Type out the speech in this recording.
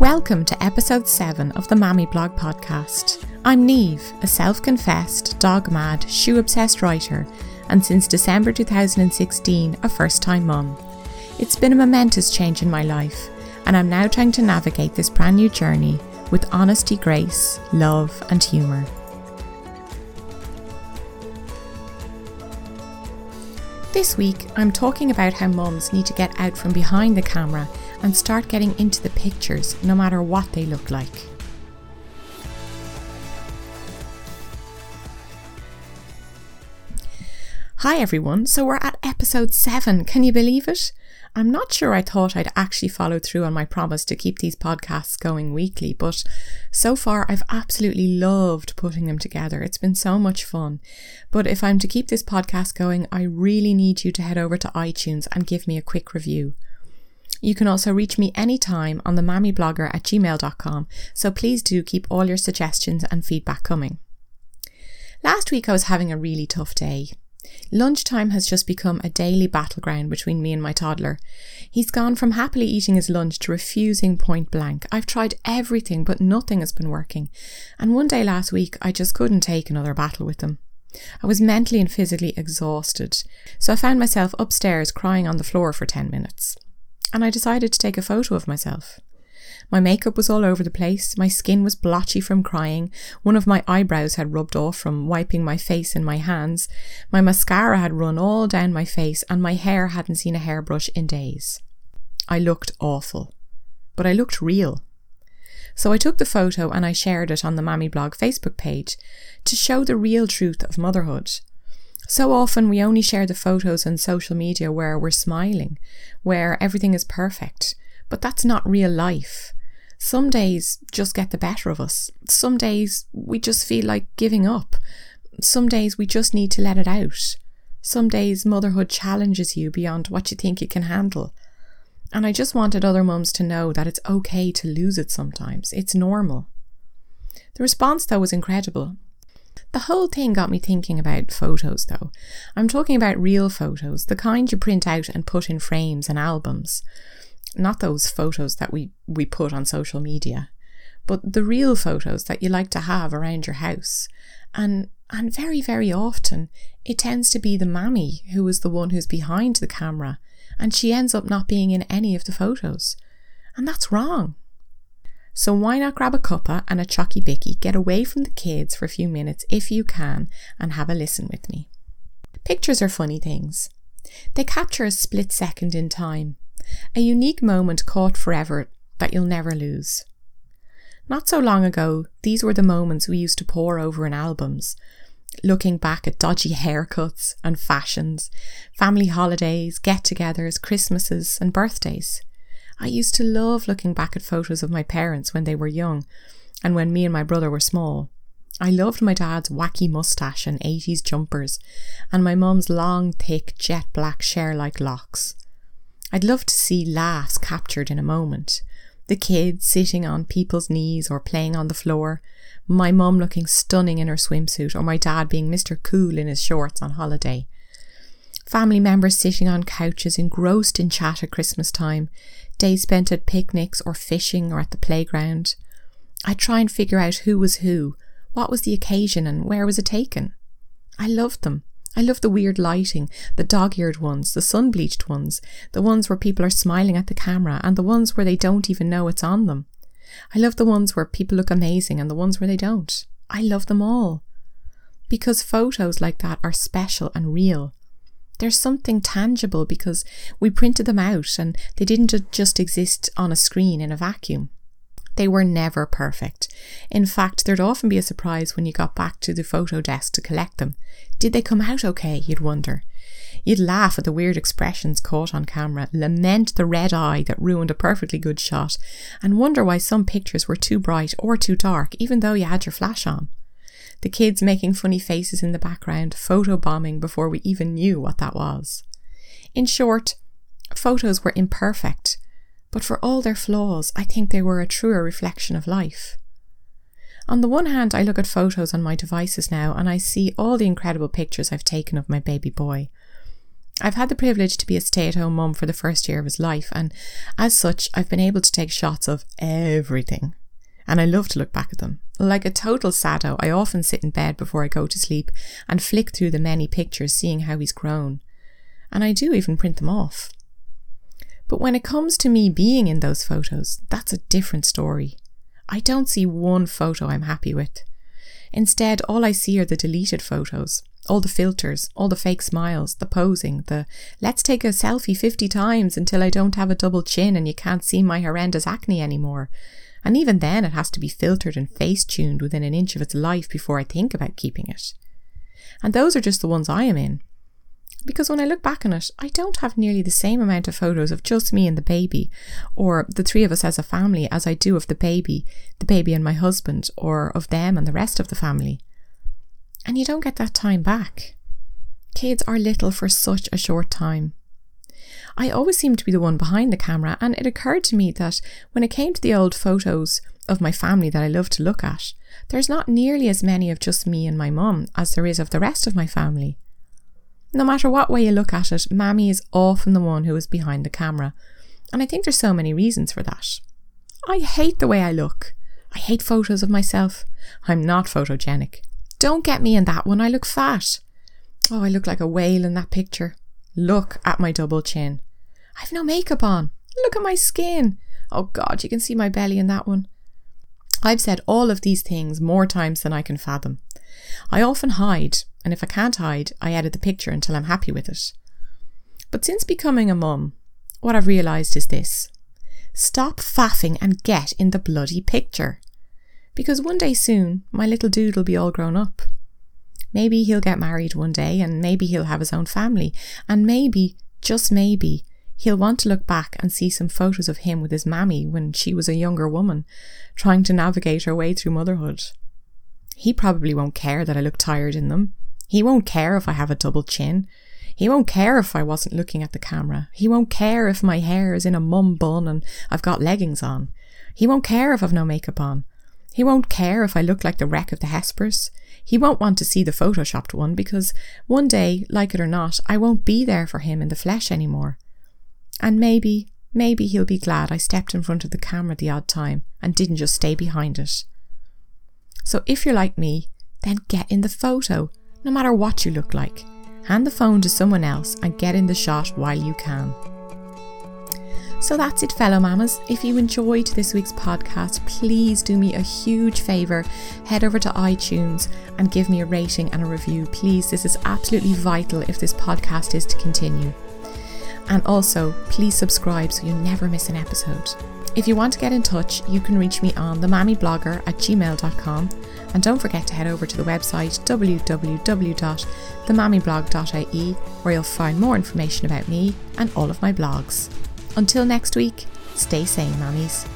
Welcome to episode 7 of the Mammy Blog podcast. I'm Neve, a self confessed, dog mad, shoe obsessed writer, and since December 2016, a first time mum. It's been a momentous change in my life, and I'm now trying to navigate this brand new journey with honesty, grace, love, and humour. This week, I'm talking about how mums need to get out from behind the camera and start getting into the pictures, no matter what they look like. Hi everyone, so we're at episode 7. Can you believe it? I'm not sure I thought I'd actually follow through on my promise to keep these podcasts going weekly, but so far I've absolutely loved putting them together. It's been so much fun. But if I'm to keep this podcast going, I really need you to head over to iTunes and give me a quick review. You can also reach me anytime on the mammyblogger at gmail.com, so please do keep all your suggestions and feedback coming. Last week I was having a really tough day. Lunchtime has just become a daily battleground between me and my toddler. He's gone from happily eating his lunch to refusing point blank. I've tried everything, but nothing has been working. And one day last week, I just couldn't take another battle with him. I was mentally and physically exhausted, so I found myself upstairs crying on the floor for 10 minutes. And I decided to take a photo of myself. My makeup was all over the place, my skin was blotchy from crying, one of my eyebrows had rubbed off from wiping my face in my hands, my mascara had run all down my face, and my hair hadn't seen a hairbrush in days. I looked awful, but I looked real. So I took the photo and I shared it on the Mammy Blog Facebook page to show the real truth of motherhood. So often we only share the photos on social media where we're smiling, where everything is perfect, but that's not real life. Some days just get the better of us. Some days we just feel like giving up. Some days we just need to let it out. Some days motherhood challenges you beyond what you think you can handle. And I just wanted other mums to know that it's okay to lose it sometimes. It's normal. The response, though, was incredible. The whole thing got me thinking about photos, though. I'm talking about real photos, the kind you print out and put in frames and albums not those photos that we, we put on social media, but the real photos that you like to have around your house. And and very, very often it tends to be the mammy who is the one who's behind the camera, and she ends up not being in any of the photos. And that's wrong. So why not grab a cuppa and a chocky bicky, get away from the kids for a few minutes if you can, and have a listen with me. Pictures are funny things. They capture a split second in time, a unique moment caught forever that you'll never lose. Not so long ago, these were the moments we used to pore over in albums, looking back at dodgy haircuts and fashions, family holidays, get togethers, Christmases, and birthdays. I used to love looking back at photos of my parents when they were young and when me and my brother were small. I loved my dad's wacky moustache and 80s jumpers, and my mum's long, thick, jet black Cher like locks. I'd love to see laughs captured in a moment. The kids sitting on people's knees or playing on the floor, my mum looking stunning in her swimsuit, or my dad being Mr. Cool in his shorts on holiday. Family members sitting on couches engrossed in chat at Christmas time, days spent at picnics or fishing or at the playground. I'd try and figure out who was who, what was the occasion, and where was it taken. I loved them. I love the weird lighting, the dog eared ones, the sun bleached ones, the ones where people are smiling at the camera, and the ones where they don't even know it's on them. I love the ones where people look amazing and the ones where they don't. I love them all. Because photos like that are special and real. There's something tangible because we printed them out and they didn't just exist on a screen in a vacuum. They were never perfect. In fact, there'd often be a surprise when you got back to the photo desk to collect them. Did they come out okay? You'd wonder. You'd laugh at the weird expressions caught on camera, lament the red eye that ruined a perfectly good shot, and wonder why some pictures were too bright or too dark, even though you had your flash on. The kids making funny faces in the background, photo bombing before we even knew what that was. In short, photos were imperfect, but for all their flaws, I think they were a truer reflection of life. On the one hand, I look at photos on my devices now and I see all the incredible pictures I've taken of my baby boy. I've had the privilege to be a stay at home mum for the first year of his life, and as such, I've been able to take shots of everything. And I love to look back at them. Like a total sado, I often sit in bed before I go to sleep and flick through the many pictures, seeing how he's grown. And I do even print them off. But when it comes to me being in those photos, that's a different story. I don't see one photo I'm happy with. Instead, all I see are the deleted photos, all the filters, all the fake smiles, the posing, the let's take a selfie 50 times until I don't have a double chin and you can't see my horrendous acne anymore. And even then, it has to be filtered and face tuned within an inch of its life before I think about keeping it. And those are just the ones I am in. Because when I look back on it, I don't have nearly the same amount of photos of just me and the baby, or the three of us as a family, as I do of the baby, the baby and my husband, or of them and the rest of the family. And you don't get that time back. Kids are little for such a short time. I always seem to be the one behind the camera, and it occurred to me that when it came to the old photos of my family that I love to look at, there's not nearly as many of just me and my mum as there is of the rest of my family. No matter what way you look at it, Mammy is often the one who is behind the camera, and I think there's so many reasons for that. I hate the way I look. I hate photos of myself. I'm not photogenic. Don't get me in that one, I look fat. Oh, I look like a whale in that picture. Look at my double chin. I've no makeup on. Look at my skin. Oh God, you can see my belly in that one. I've said all of these things more times than I can fathom. I often hide, and if I can't hide, I edit the picture until I'm happy with it. But since becoming a mum, what I've realised is this stop faffing and get in the bloody picture because one day soon my little dude will be all grown up. Maybe he'll get married one day and maybe he'll have his own family, and maybe, just maybe, he'll want to look back and see some photos of him with his mammy when she was a younger woman, trying to navigate her way through motherhood. He probably won't care that I look tired in them. He won't care if I have a double chin. He won't care if I wasn't looking at the camera. He won't care if my hair is in a mum bun and I've got leggings on. He won't care if I've no makeup on. He won't care if I look like the wreck of the Hesperus. He won't want to see the photoshopped one because one day, like it or not, I won't be there for him in the flesh anymore. And maybe, maybe he'll be glad I stepped in front of the camera the odd time and didn't just stay behind it. So if you're like me, then get in the photo, no matter what you look like. Hand the phone to someone else and get in the shot while you can. So that's it, fellow mamas. If you enjoyed this week's podcast, please do me a huge favour. Head over to iTunes and give me a rating and a review. Please, this is absolutely vital if this podcast is to continue. And also, please subscribe so you never miss an episode. If you want to get in touch, you can reach me on themammyblogger at gmail.com. And don't forget to head over to the website www.themammyblog.ie where you'll find more information about me and all of my blogs. Until next week, stay sane, mammies.